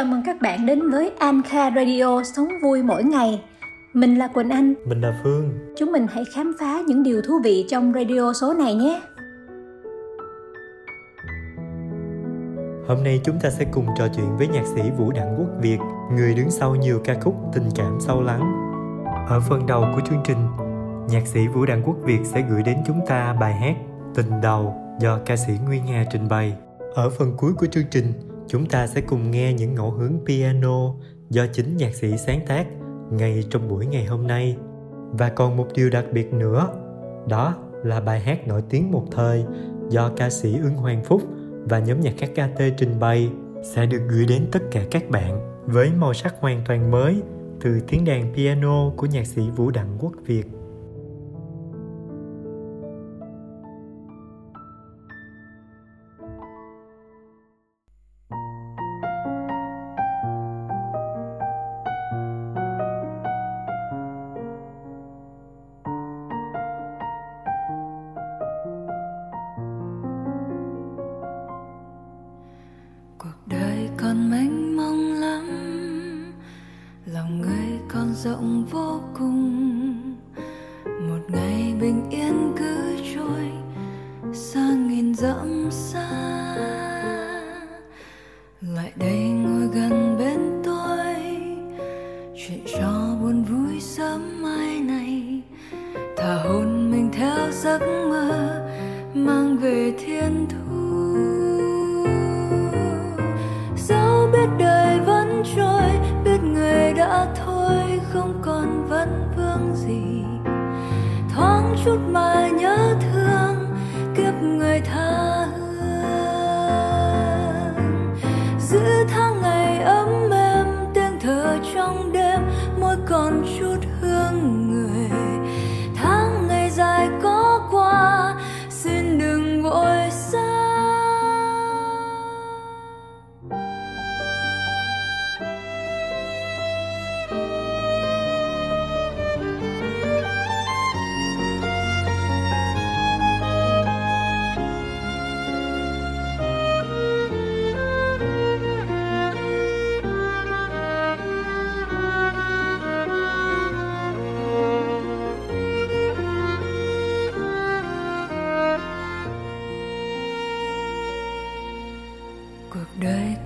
Chào mừng các bạn đến với Anka Radio Sống vui mỗi ngày. Mình là Quỳnh Anh. Mình là Phương. Chúng mình hãy khám phá những điều thú vị trong radio số này nhé. Hôm nay chúng ta sẽ cùng trò chuyện với nhạc sĩ Vũ Đặng Quốc Việt, người đứng sau nhiều ca khúc tình cảm sâu lắng. Ở phần đầu của chương trình, nhạc sĩ Vũ Đặng Quốc Việt sẽ gửi đến chúng ta bài hát Tình đầu do ca sĩ Nguyên Nga trình bày. Ở phần cuối của chương trình, chúng ta sẽ cùng nghe những ngẫu hứng piano do chính nhạc sĩ sáng tác ngay trong buổi ngày hôm nay. Và còn một điều đặc biệt nữa, đó là bài hát nổi tiếng một thời do ca sĩ Ưng Hoàng Phúc và nhóm nhạc KKT trình bày sẽ được gửi đến tất cả các bạn với màu sắc hoàn toàn mới từ tiếng đàn piano của nhạc sĩ Vũ Đặng Quốc Việt.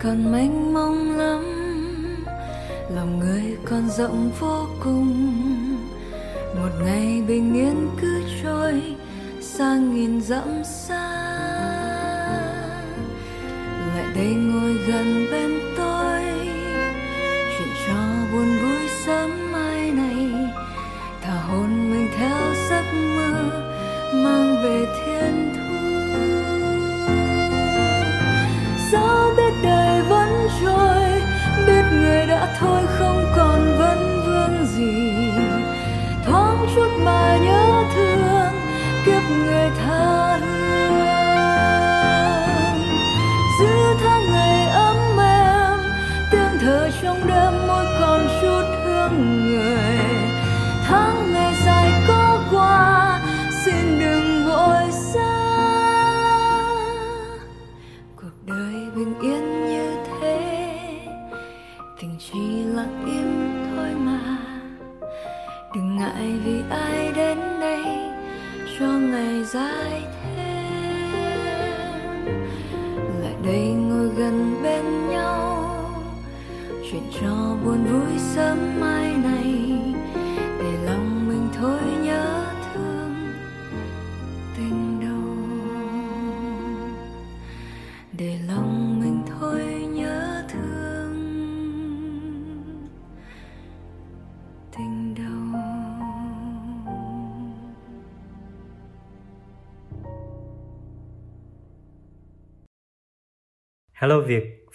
Còn mênh mông lắm. Lòng người còn rộng vô cùng. Một ngày bình yên cứ trôi xa nghìn dặm xa. Lại đây ngồi gần bên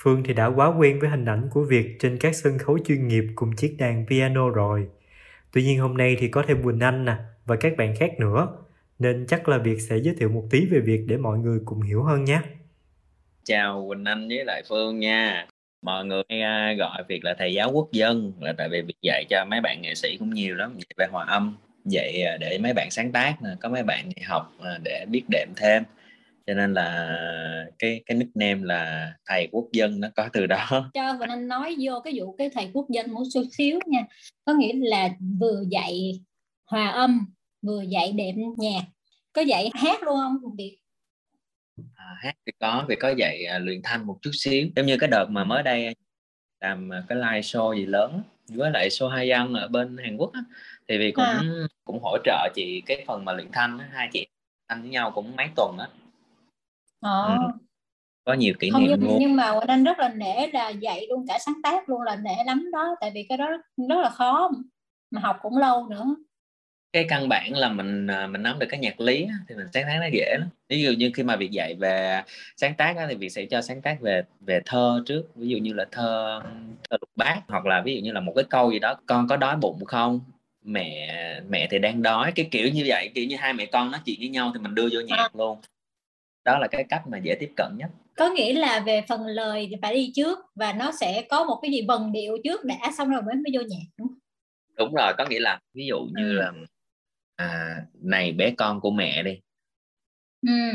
Phương thì đã quá quen với hình ảnh của Việt trên các sân khấu chuyên nghiệp cùng chiếc đàn piano rồi. Tuy nhiên hôm nay thì có thêm Quỳnh Anh nè và các bạn khác nữa, nên chắc là Việt sẽ giới thiệu một tí về Việt để mọi người cùng hiểu hơn nhé. Chào Quỳnh Anh với lại Phương nha. Mọi người à, gọi Việt là thầy giáo quốc dân là tại vì Việt dạy cho mấy bạn nghệ sĩ cũng nhiều lắm, dạy về hòa âm, dạy à, để mấy bạn sáng tác, có mấy bạn học à, để biết đệm thêm cho nên là cái cái nickname là thầy quốc dân nó có từ đó. Cho và anh nói vô cái vụ cái thầy quốc dân một chút xíu nha. Có nghĩa là vừa dạy hòa âm vừa dạy đệm nhạc. Có dạy hát luôn không Việt? À, hát thì có vì có dạy à, luyện thanh một chút xíu. Giống như cái đợt mà mới đây làm cái live show gì lớn với lại show hai dân ở bên Hàn Quốc á, thì vì cũng à. cũng hỗ trợ chị cái phần mà luyện thanh á, hai chị thanh với nhau cũng mấy tuần á ờ. ừ. có nhiều kỷ không, niệm nhưng, luôn. nhưng mà anh rất là nể là dạy luôn cả sáng tác luôn là nể lắm đó tại vì cái đó rất là khó mà học cũng lâu nữa. Cái căn bản là mình à, mình nắm được cái nhạc lý thì mình sáng tác nó dễ lắm. Ví dụ như khi mà việc dạy về sáng tác thì việc sẽ cho sáng tác về về thơ trước. Ví dụ như là thơ thơ lục bát hoặc là ví dụ như là một cái câu gì đó con có đói bụng không? Mẹ mẹ thì đang đói cái kiểu như vậy. Kiểu như hai mẹ con nói chuyện với nhau thì mình đưa vô nhạc à. luôn đó là cái cách mà dễ tiếp cận nhất có nghĩa là về phần lời thì phải đi trước và nó sẽ có một cái gì vần điệu trước đã xong rồi mới mới vô nhạc đúng đúng rồi có nghĩa là ví dụ như ừ. là à, này bé con của mẹ đi ừ.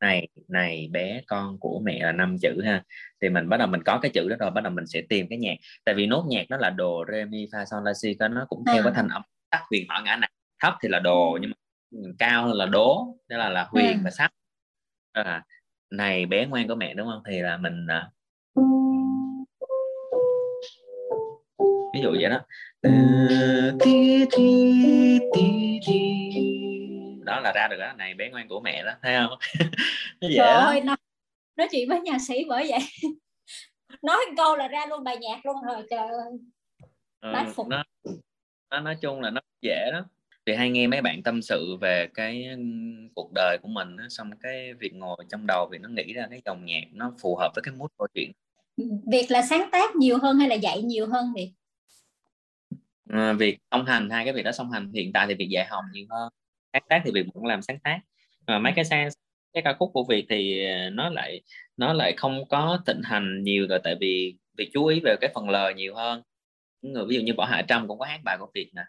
này này bé con của mẹ là năm chữ ha thì mình bắt đầu mình có cái chữ đó rồi bắt đầu mình sẽ tìm cái nhạc tại vì nốt nhạc nó là đồ re mi fa sol la si nó cũng theo à. cái thanh âm tắt huyền họ ngã nặng thấp thì là đồ nhưng mà cao hơn là đố đó là là huyền à. và sắc à, này bé ngoan của mẹ đúng không? Thì là mình à, ví dụ vậy đó. Đó là ra được đó. Này bé ngoan của mẹ đó thấy không? Nó dễ Trời nói, nói chuyện với nhạc sĩ bởi vậy. Nói câu là ra luôn bài nhạc luôn rồi trời ơi. Ừ, phục nó, nó nói chung là nó dễ đó thì hay nghe mấy bạn tâm sự về cái cuộc đời của mình xong cái việc ngồi trong đầu thì nó nghĩ ra cái dòng nhạc nó phù hợp với cái mood câu chuyện. Việc là sáng tác nhiều hơn hay là dạy nhiều hơn thì à, việc song hành hai cái việc đó song hành. Hiện tại thì việc dạy học nhiều hơn sáng tác thì việc vẫn làm sáng tác. Mà mấy cái sang cái ca khúc của Việt thì ờ, nó lại nó lại không có thịnh hành nhiều rồi tại vì việc chú ý về cái phần lời nhiều hơn. Người ví dụ như Võ Hạ Trâm cũng có hát bài của Việt nè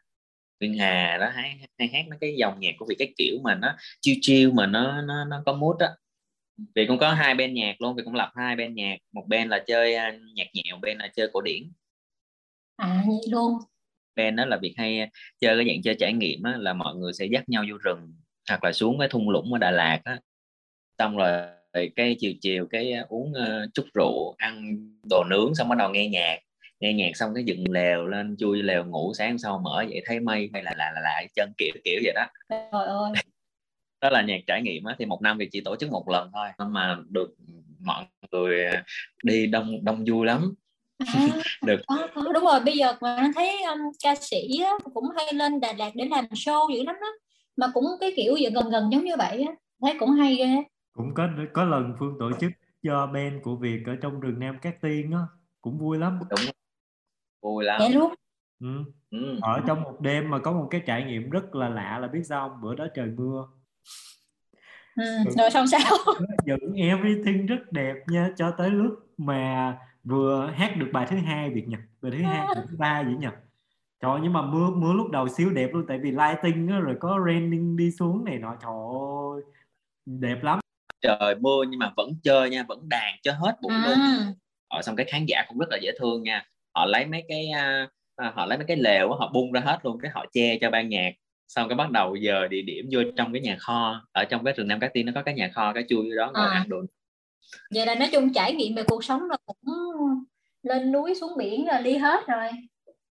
Nguyên Hà đó hay, hay hát mấy cái dòng nhạc của Việt cái kiểu mà nó chiêu chiêu mà nó nó nó có mood á. Vì cũng có hai bên nhạc luôn vì cũng lập hai bên nhạc một bên là chơi uh, nhạc nhẹ một bên là chơi cổ điển. À vậy luôn. Bên đó là việc hay chơi cái dạng chơi trải nghiệm á, là mọi người sẽ dắt nhau vô rừng hoặc là xuống cái thung lũng ở Đà Lạt á. Xong rồi cái chiều chiều cái uống uh, chút rượu ăn đồ nướng xong bắt đầu nghe nhạc nghe nhạc xong cái dựng lèo lên chui lèo ngủ sáng sau mở vậy thấy mây hay là là là lại chân kiểu kiểu vậy đó. Trời ơi. Đó là nhạc trải nghiệm á thì một năm thì chỉ tổ chức một lần thôi mà được mọi người đi đông đông vui lắm. À, được. có, có, đúng rồi bây giờ mà thấy um, ca sĩ á, cũng hay lên Đà Lạt để làm show dữ lắm đó mà cũng cái kiểu gì gần gần giống như vậy á thấy cũng hay ghê. Cũng có có lần phương tổ chức cho band của Việt ở trong rừng Nam Cát Tiên á cũng vui lắm. Đúng vui lắm dạ luôn ừ. Ừ. ở trong một đêm mà có một cái trải nghiệm rất là lạ là biết sao không? bữa đó trời mưa ừ. rồi xong sao dựng everything rất đẹp nha cho tới lúc mà vừa hát được bài thứ hai Việt nhật bài thứ hai bài thứ ba vậy nhỉ trời nhưng mà mưa mưa lúc đầu siêu đẹp luôn tại vì lighting á, rồi có raining đi xuống này nọ trời ơi đẹp lắm trời mưa nhưng mà vẫn chơi nha vẫn đàn cho hết bụng à. luôn ở xong cái khán giả cũng rất là dễ thương nha họ lấy mấy cái uh, họ lấy mấy cái lều họ bung ra hết luôn cái họ che cho ban nhạc. Xong cái bắt đầu giờ địa điểm vô trong cái nhà kho ở trong cái rừng Nam Cát Tiên nó có cái nhà kho cái chui đó ngồi à. ăn đồ. Vậy là nói chung trải nghiệm về cuộc sống là cũng lên núi xuống biển là đi hết rồi.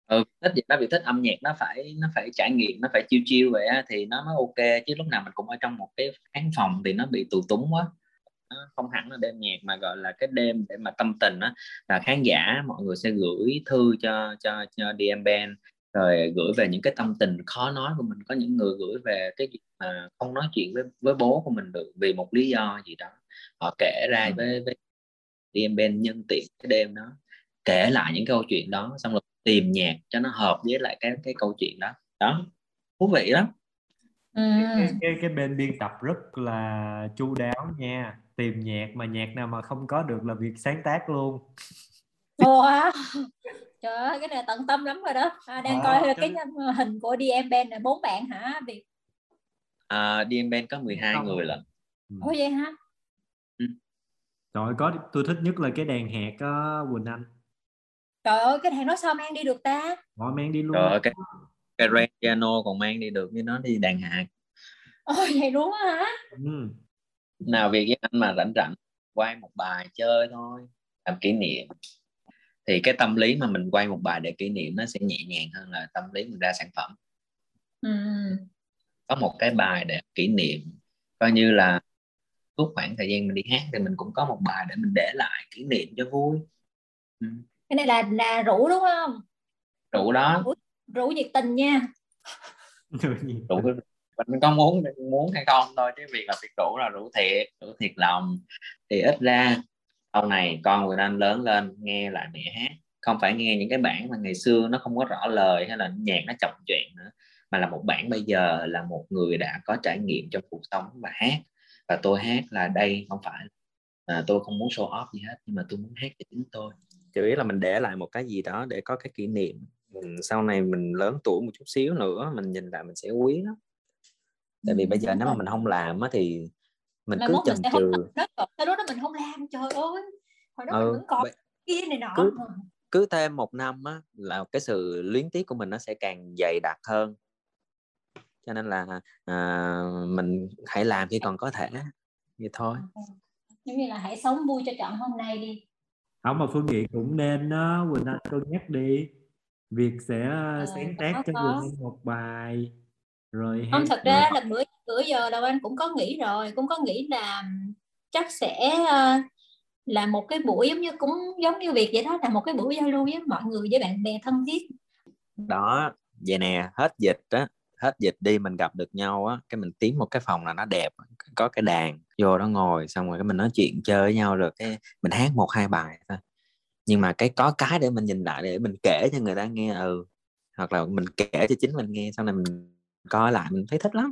Ừ, thích gì đó vì thích âm nhạc nó phải nó phải trải nghiệm nó phải chiêu chiêu vậy á, thì nó mới ok. Chứ lúc nào mình cũng ở trong một cái khán phòng thì nó bị tù túng quá không hẳn là đêm nhạc mà gọi là cái đêm để mà tâm tình á. Là khán giả mọi người sẽ gửi thư cho cho cho DM band rồi gửi về những cái tâm tình khó nói của mình. Có những người gửi về cái việc mà không nói chuyện với với bố của mình được vì một lý do gì đó. Họ kể ra ừ. với với DM band nhân tiện cái đêm đó kể lại những câu chuyện đó xong rồi tìm nhạc cho nó hợp với lại cái cái câu chuyện đó. Đó thú vị lắm. Ừ. cái, cái cái bên biên tập rất là chu đáo nha tìm nhạc mà nhạc nào mà không có được là việc sáng tác luôn. Wow trời ơi cái này tận tâm lắm rồi đó. À, đang à, coi cái hình của DM band là bốn bạn hả Việt? À, DM band có 12 không. người lận. Ừ. ủa vậy hả? Ừ. rồi có tôi thích nhất là cái đàn hạt á Quỳnh Anh. Trời ơi cái đàn đó sao mang đi được ta? Rồi mang đi luôn. Rồi cái cái piano còn mang đi được với nó đi đàn hạt. Ôi vậy đúng hả? Ừ. nào việc với anh mà rảnh rảnh quay một bài chơi thôi làm kỷ niệm. Thì cái tâm lý mà mình quay một bài để kỷ niệm nó sẽ nhẹ nhàng hơn là tâm lý mình ra sản phẩm. Ừ. có một cái bài để kỷ niệm coi như là suốt khoảng thời gian mình đi hát thì mình cũng có một bài để mình để lại kỷ niệm cho vui. Ừ. cái này là là rủ đúng không? Rủ đó. Rủ, rủ nhiệt tình nha. Rủ mình có muốn muốn hay không thôi chứ việc là việc rủ là rủ thiệt rủ thiệt lòng. Thì ít ra sau này con người anh lớn lên nghe lại mẹ hát không phải nghe những cái bản mà ngày xưa nó không có rõ lời hay là nhạc nó chậm chuyện nữa mà là một bản bây giờ là một người đã có trải nghiệm trong cuộc sống và hát. Và tôi hát là đây không phải à, tôi không muốn show off gì hết nhưng mà tôi muốn hát cho chính tôi. Chủ yếu là mình để lại một cái gì đó để có cái kỷ niệm. Mình sau này mình lớn tuổi một chút xíu nữa mình nhìn lại mình sẽ quý nó tại vì bây giờ nếu mà mình không làm á thì mình cứ chần chừ. sau đó mình không làm trời ơi. Hồi đó ừ, mình vẫn còn b... kia này nọ. cứ, cứ thêm một năm á là cái sự luyến tiếc của mình nó sẽ càng dày đặc hơn. Cho nên là à, mình hãy làm khi còn có thể vậy thôi. Giống như là hãy sống vui cho chọn hôm nay đi. Không mà phương nghị cũng nên đó quỳnh anh cân nhắc đi. Việc sẽ ờ, sáng tác cho quỳnh anh một bài rồi không thật ra là bữa bữa giờ là anh cũng có nghĩ rồi cũng có nghĩ là chắc sẽ uh, là một cái buổi giống như cũng giống như việc vậy đó là một cái buổi giao lưu với mọi người với bạn bè thân thiết. Đó vậy nè hết dịch á hết dịch đi mình gặp được nhau á cái mình tìm một cái phòng là nó đẹp có cái đàn vô đó ngồi xong rồi cái mình nói chuyện chơi với nhau rồi cái mình hát một hai bài thôi. Nhưng mà cái có cái để mình nhìn lại để mình kể cho người ta nghe ừ hoặc là mình kể cho chính mình nghe sau này mình coi lại mình thấy thích lắm.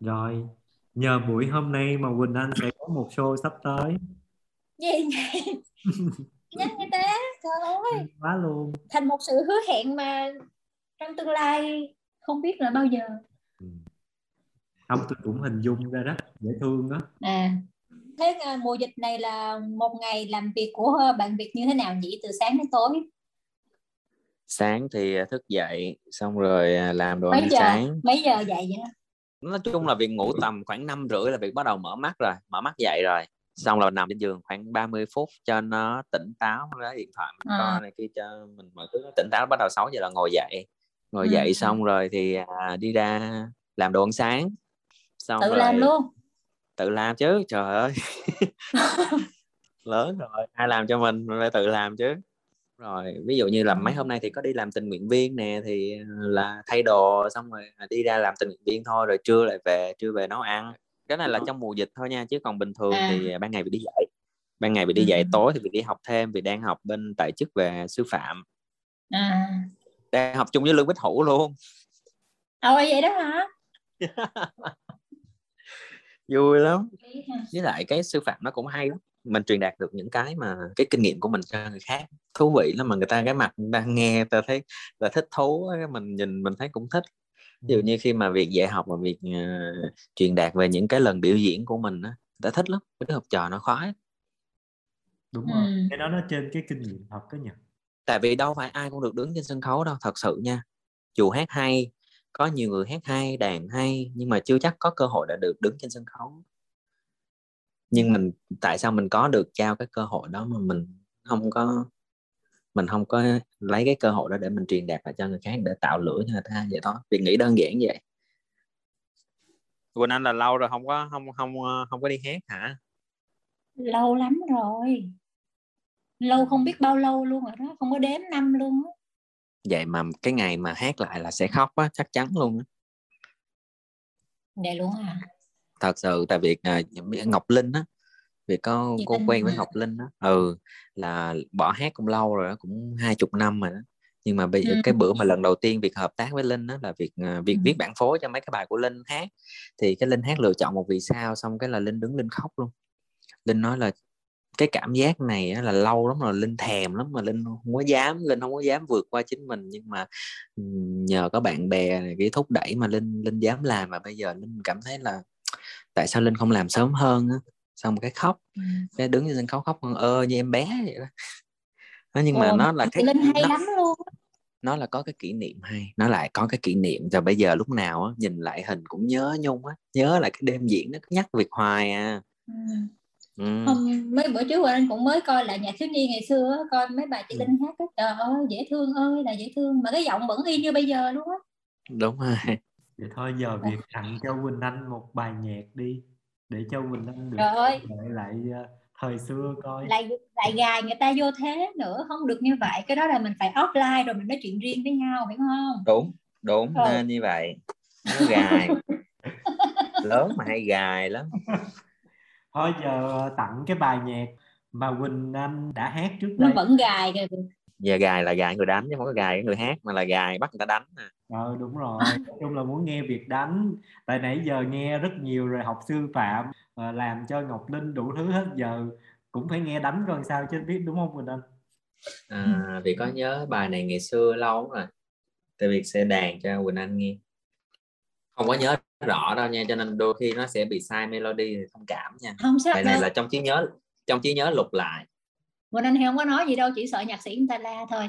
Rồi nhờ buổi hôm nay mà Quỳnh Anh sẽ có một show sắp tới. Gì vậy nhanh như thế trời ơi. Quá luôn. Thành một sự hứa hẹn mà trong tương lai không biết là bao giờ. Ừ. không tôi cũng hình dung ra đó dễ thương đó. À thế uh, mùa dịch này là một ngày làm việc của bạn Việt như thế nào nhỉ? Từ sáng đến tối sáng thì à, thức dậy xong rồi à, làm đồ mấy ăn giờ? sáng. Mấy giờ dậy vậy? Nói chung là việc ngủ tầm khoảng năm rưỡi là việc bắt đầu mở mắt rồi mở mắt dậy rồi. Xong là nằm trên giường khoảng 30 phút cho nó tỉnh táo lấy điện thoại mình à. coi này kia cho mình mọi thứ nó tỉnh táo bắt đầu 6 giờ là ngồi dậy. Ngồi ừ. dậy xong rồi thì à, đi ra làm đồ ăn sáng. Xong tự rồi, làm luôn? Tự làm chứ trời ơi. Lớn rồi ai làm cho mình mình phải tự làm chứ rồi ví dụ như là mấy hôm nay thì có đi làm tình nguyện viên nè thì là thay đồ xong rồi đi ra làm tình nguyện viên thôi rồi trưa lại về trưa về nấu ăn. Cái này là trong mùa dịch thôi nha chứ còn bình thường à. thì ban ngày bị đi dạy ban ngày bị đi dạy tối thì bị đi học thêm vì đang học bên tại chức về sư phạm. À. đang học chung với lương bích hữu luôn. Ồ vậy đó hả? Vui lắm. Với lại cái sư phạm nó cũng hay lắm mình truyền đạt được những cái mà cái kinh nghiệm của mình cho người khác. Thú vị lắm mà người ta cái mặt đang nghe ta thấy là thích thú mình nhìn mình thấy cũng thích. Ví dụ như khi mà việc dạy học và việc uh, truyền đạt về những cái lần biểu diễn của mình á ta thích lắm cái đứa học trò nó khoái đúng rồi ừ. cái đó nó trên cái kinh nghiệm thật đó nhỉ tại vì đâu phải ai cũng được đứng trên sân khấu đâu thật sự nha. Dù hát hay có nhiều người hát hay đàn hay nhưng mà chưa chắc có cơ hội đã được đứng trên sân khấu nhưng mình tại sao mình có được trao cái cơ hội đó mà mình không có mình không có lấy cái cơ hội đó để mình truyền đạt lại cho người khác để tạo lửa cho người ta vậy đó việc nghĩ đơn giản vậy. Quỳnh Anh là lâu rồi không có không không không có đi hát hả? Lâu lắm rồi. Lâu không biết bao lâu luôn rồi đó không có đếm năm luôn á. Vậy mà cái ngày mà hát lại là sẽ khóc á chắc chắn luôn á. Vậy luôn à thật sự tại vì uh, Ngọc Linh á vì có Chị cô quen với Ngọc Linh á ừ là bỏ hát cũng lâu rồi đó, cũng hai chục năm rồi đó. Nhưng mà bây giờ ừ. cái bữa mà lần đầu tiên việc hợp tác với Linh đó là việc việc ừ. viết bản phối cho mấy cái bài của Linh hát. Thì cái Linh hát lựa chọn một vì sao xong cái là Linh đứng Linh khóc luôn. Linh nói là cái cảm giác này là lâu lắm rồi linh thèm lắm mà linh không có dám linh không có dám vượt qua chính mình. Nhưng mà nhờ có bạn bè này cái thúc đẩy mà linh linh dám làm mà bây giờ linh cảm thấy là tại sao linh không làm sớm hơn á? Xong cái khóc. Ừ. cái đứng trên sân khấu khóc ơ như em bé vậy đó. Nó nhưng mà Ồ, nó là cái Linh hay nó, lắm luôn nó là có cái kỷ niệm hay nó lại có cái kỷ niệm. Và bây giờ lúc nào á nhìn lại hình cũng nhớ nhung á. Nhớ lại cái đêm diễn nó cứ nhắc việc hoài à. Ừ. ừ. mấy bữa trước anh cũng mới coi lại nhạc thiếu nhi ngày xưa á, coi mấy bài chị Ừ. Linh hát á, trời ơi dễ thương ơi là dễ thương. Mà cái giọng vẫn y như bây giờ luôn á. Đúng rồi vậy thôi giờ việc tặng cho Quỳnh Anh một bài nhạc đi để cho Quỳnh Anh được trời ơi! lại lại ờ, thời xưa coi. Lại lại gài người ta vô thế nữa không được như vậy. Cái đó là mình phải offline rồi mình nói chuyện riêng với nhau hiểu không? Đúng đúng Ừ. nên như vậy. Nó gài. Lớn mà hay gài lắm. Thôi giờ tặng cái bài nhạc mà Quỳnh Anh đã hát trước nó đây. vẫn gài kìa giờ gài là gài người đánh chứ không có gài người hát mà là gài bắt người ta đánh nè ờ đúng rồi. Nói chung là muốn nghe việc đánh. Tại nãy giờ nghe rất nhiều rồi học sư phạm ờ, làm cho Ngọc Linh đủ thứ hết giờ. Cũng phải nghe đánh coi sao chứ biết đúng không Quỳnh Anh? À, vì có nhớ bài này ngày xưa lâu rồi. Tại vì sẽ đàn cho Quỳnh Anh nghe. Không có nhớ rõ đâu nha cho nên đôi khi nó sẽ bị sai melody thì thông cảm nha. Không sao bài này đâu. là trong trí nhớ trong trí nhớ lục lại Quỳnh Anh thì không có nói gì đâu, chỉ sợ nhạc sĩ chúng ta la thôi.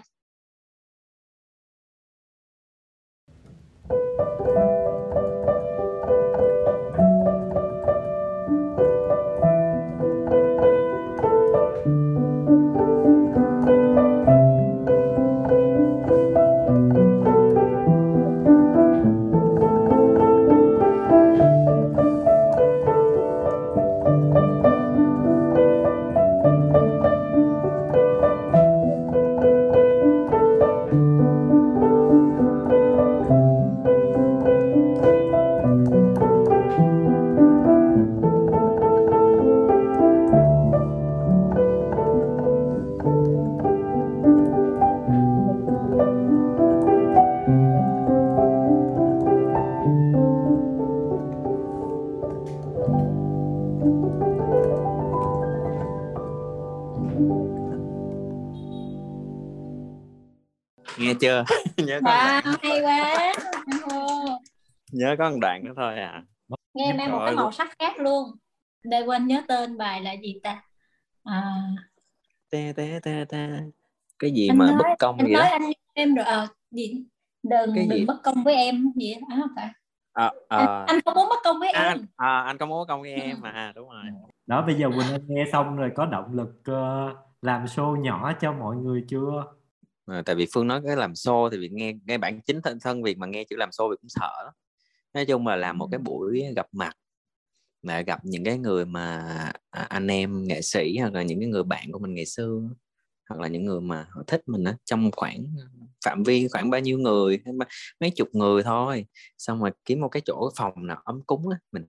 Nhớ có wow đoạn, hay quá. Nhớ có một đoạn đó thôi à. Nghe mang một cái màu sắc khác luôn. Đây quên nhớ tên bài là gì ta? À, tê tê tê tê cái gì anh mà nói bất công anh gì nói đó anh em rồi à, gì? Đừng Cái gì? đừng bất công với em gì đó à, không phải. À, anh, à, anh không muốn bất công với à, em. anh, à, anh có muốn bất công với em mà à, đúng rồi. Đó bây giờ Quỳnh Anh nghe xong rồi có động lực ờ, làm show nhỏ cho mọi người chưa à, tại vì phương nói cái làm show thì việc nghe nghe bản chính thân thân việc mà nghe chữ làm show việc cũng sợ nói chung là làm một cái buổi gặp mặt để gặp những cái người mà à, anh em nghệ sĩ hoặc là những cái người bạn của mình ngày xưa hoặc là những người mà họ thích mình á trong khoảng phạm vi khoảng bao nhiêu người mấy chục người thôi. Xong rồi kiếm một cái chỗ phòng nào ấm cúng á mình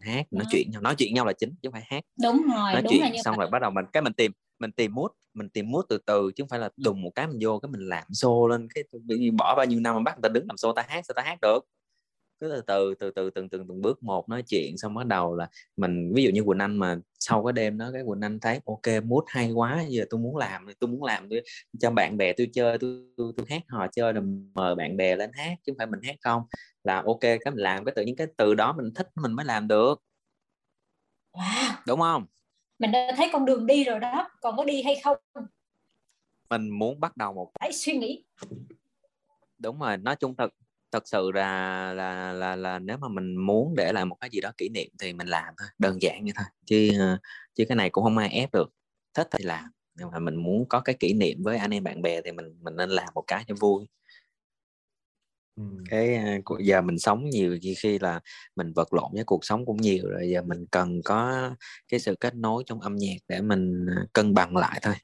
hát nói Đó. chuyện nhau nói chuyện nhau là chính chứ không phải hát. Đúng rồi nói đúng chuyện là như xong vậy. rồi bắt đầu mình cái mình tìm mình tìm mút mình tìm mút từ từ chứ không phải là đùng một cái mình vô cái mình làm show lên cái bỏ bao nhiêu năm mà bắt người ta đứng làm show ta hát sao ta hát được? Cứ từ từ từ từ từng từng từng bước một nói chuyện xong bắt đầu là mình ví dụ như Quỳnh Anh mà sau cái đêm đó cái Quỳnh Anh thấy ok mút hay quá giờ tôi muốn làm tôi muốn làm tôi cho bạn bè tôi chơi tôi tôi, tôi hát hò chơi rồi mời bạn bè lên hát chứ không phải mình hát không. Là ok cái mình làm cái tự nhiên cái từ đó mình thích mình mới làm được. Wow. đúng không mình đã thấy con đường đi rồi đó còn có đi hay không? Mình muốn bắt đầu một hãy suy nghĩ. Đúng rồi nói chung thật thật sự là là là là nếu mà mình muốn để lại một cái gì đó kỷ niệm thì mình làm thôi đơn giản như thôi. Chứ ờ, chứ cái này cũng không ai ép được. Thích thì làm nhưng mà mình muốn có cái kỷ niệm với anh em bạn bè thì mình mình nên làm một cái cho vui. Cái giờ mình sống nhiều khi khi là mình vật lộn với cuộc sống cũng nhiều rồi giờ mình cần có cái sự kết nối trong âm nhạc để mình ờ, cân bằng lại thôi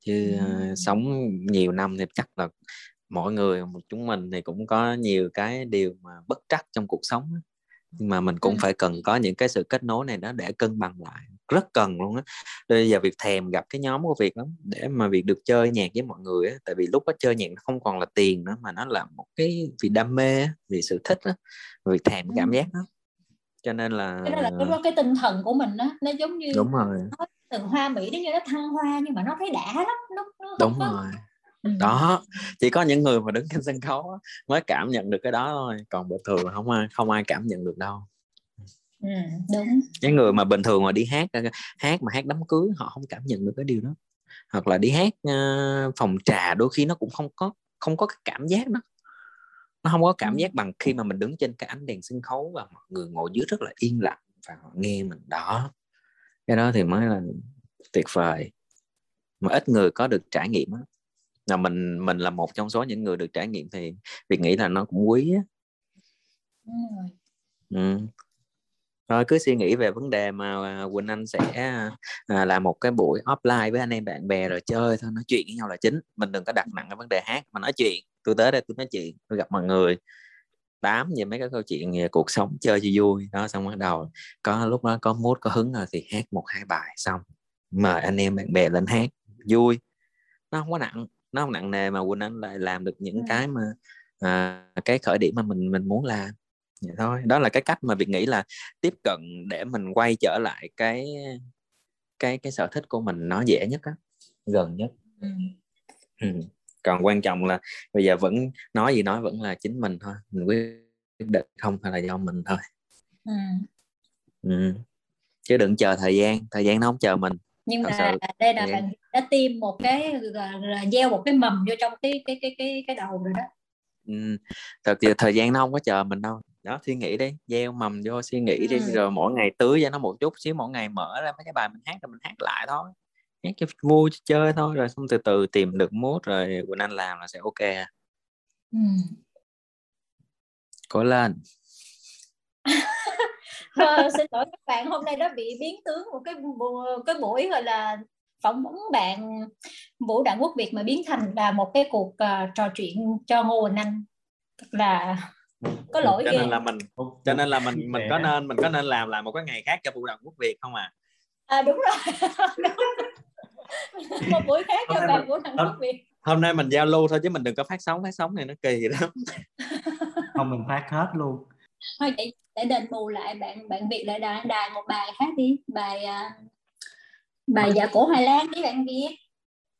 chứ Ừm. sống nhiều năm thì chắc là mỗi người chúng mình thì cũng có nhiều cái điều mà bất trắc trong cuộc sống. Nhưng mà mình cũng phải cần có những cái sự kết nối này đó để cân bằng lại rất cần luôn á. Bây giờ việc thèm gặp cái nhóm của việc lắm để mà việc được chơi nhạc với mọi người á tại vì lúc đó chơi nhạc nó không còn là tiền nữa mà nó là một cái vì đam mê á, vì sự thích á việc thèm cái cảm giác đó. Cho nên là cái đó là đó cái tinh thần của mình á nó giống như đúng rồi. nó từ hoa mỹ đến như nó thăng hoa nhưng mà nó thấy đã lắm nó, nó đúng có rồi Ừ. đó chỉ có những người mà đứng trên sân khấu mới cảm nhận được cái đó thôi. Còn bình thường là không ai không ai cảm nhận được đâu. Ừ, đúng. Cái người mà bình thường mà đi hát hát mà hát đám cưới họ không cảm nhận được cái điều đó. Hoặc là đi hát uh, phòng trà đôi khi nó cũng không có không có cái cảm giác đó. Nó không có cảm giác bằng khi mà mình đứng trên cái ánh đèn sân khấu và mọi người ngồi dưới rất là yên lặng và họ nghe mình. Đó cái đó thì mới là tuyệt vời. Mà ít người có được trải nghiệm đó. Là mình mình là một trong số những người được trải nghiệm thì việc nghĩ là nó cũng quý á. Ừ. Rồi. Cứ suy nghĩ về vấn đề mà à, Quỳnh Anh sẽ à, làm một cái buổi offline với anh em bạn bè rồi chơi thôi nói chuyện với nhau là chính. Mình đừng có đặt nặng cái vấn đề hát mà nói chuyện. Tôi tới đây tôi nói chuyện tôi gặp mọi người. Tám về mấy cái câu chuyện về cuộc sống chơi cho vui. Đó xong bắt đầu có lúc đó có mút có hứng rồi thì hát một hai bài xong. Mời anh em bạn bè lên hát. Vui. Nó không có nặng nó không nặng nề mà Quỳnh Anh lại làm được những ừ. cái mà à, cái khởi điểm mà mình mình muốn làm vậy thôi đó là cái cách mà việc nghĩ là tiếp cận để mình quay trở lại cái cái cái sở thích của mình nó dễ nhất á gần nhất ừ. Ừ. còn quan trọng là bây giờ vẫn nói gì nói vẫn là chính mình thôi mình quyết định không phải là do mình thôi ừ. Ừ. chứ đừng chờ thời gian thời gian nó không chờ mình nhưng mà sự. đây là bạn đã tiêm một cái gieo một cái mầm vô trong cái cái cái cái cái đầu rồi đó ừ. thật thì thời gian nó không có chờ mình đâu đó suy nghĩ đi gieo mầm vô suy nghĩ đi ừ. rồi mỗi ngày tưới cho nó một chút xíu mỗi ngày mở ra mấy cái bài mình hát rồi mình hát lại thôi hát cho vui cho chơi thôi rồi xong từ từ tìm được mốt rồi Quỳnh Anh làm là sẽ ok à ừ. cố lên ờ, xin lỗi các bạn. Hôm nay nó bị biến tướng một cái cái buổi gọi là phỏng vấn bạn Vũ Đặng Quốc Việt mà biến thành là một cái cuộc uh, trò chuyện cho Ngô Quỳnh Anh. Là có lỗi cho ghê. nên là mình cho nên là mình mình có nên mình có nên làm lại một cái ngày khác cho phụ đồng quốc việt không à? À đúng rồi. Một buổi khác cho bạn phụ đồng quốc việt. hôm nay mình giao lưu thôi chứ mình đừng có phát sóng phát sóng này nó kỳ vậy đó không mình phát hết luôn thôi để, để đền bù lại bạn bạn việt lại đài, đài một bài khác đi. Bài uh, bài dạ cổ Hoài Lan đi bạn Việt.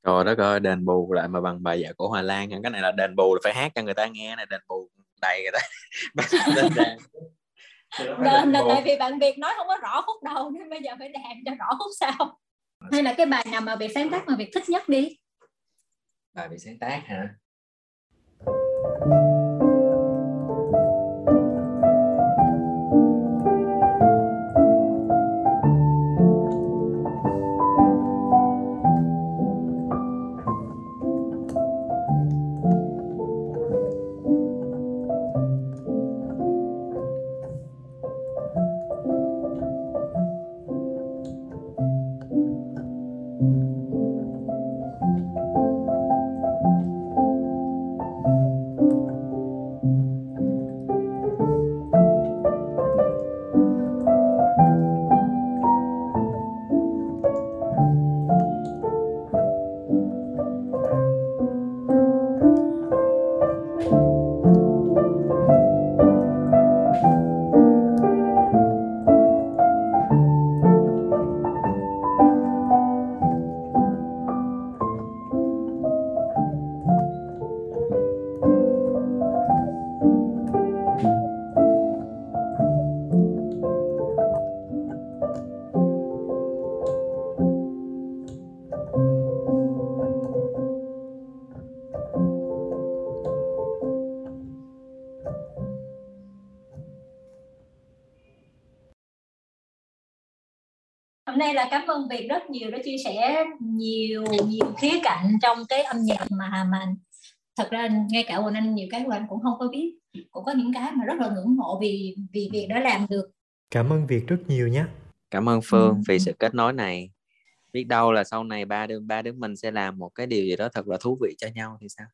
Trời đất ơi, đền bù lại mà bằng bài dạ cổ Hoài Lan Cái này là đền bù là phải hát cho người ta nghe này Đền bù đầy rồi đó nên là tại vì bạn Việt nói không có rõ khúc đầu nên bây giờ phải đàn cho rõ khúc sau. Hay là cái bài nào mà Việt sáng tác mà Việt thích nhất đi? Bài Việt sáng tác hả hôm nay là cảm ơn Việt rất nhiều đã chia sẻ nhiều nhiều khía cạnh trong cái âm nhạc mà mà thật ra ngay cả Quỳnh Anh nhiều cái của anh cũng không có biết. Cũng có những cái mà rất là ngưỡng mộ vì vì Việt đã làm được. Cảm ơn Việt rất nhiều nhé. Cảm ơn Phương ừ. vì sự kết nối này. Biết đâu là sau này ba đứa ba đứa mình sẽ làm một cái điều gì đó thật là thú vị cho nhau thì sao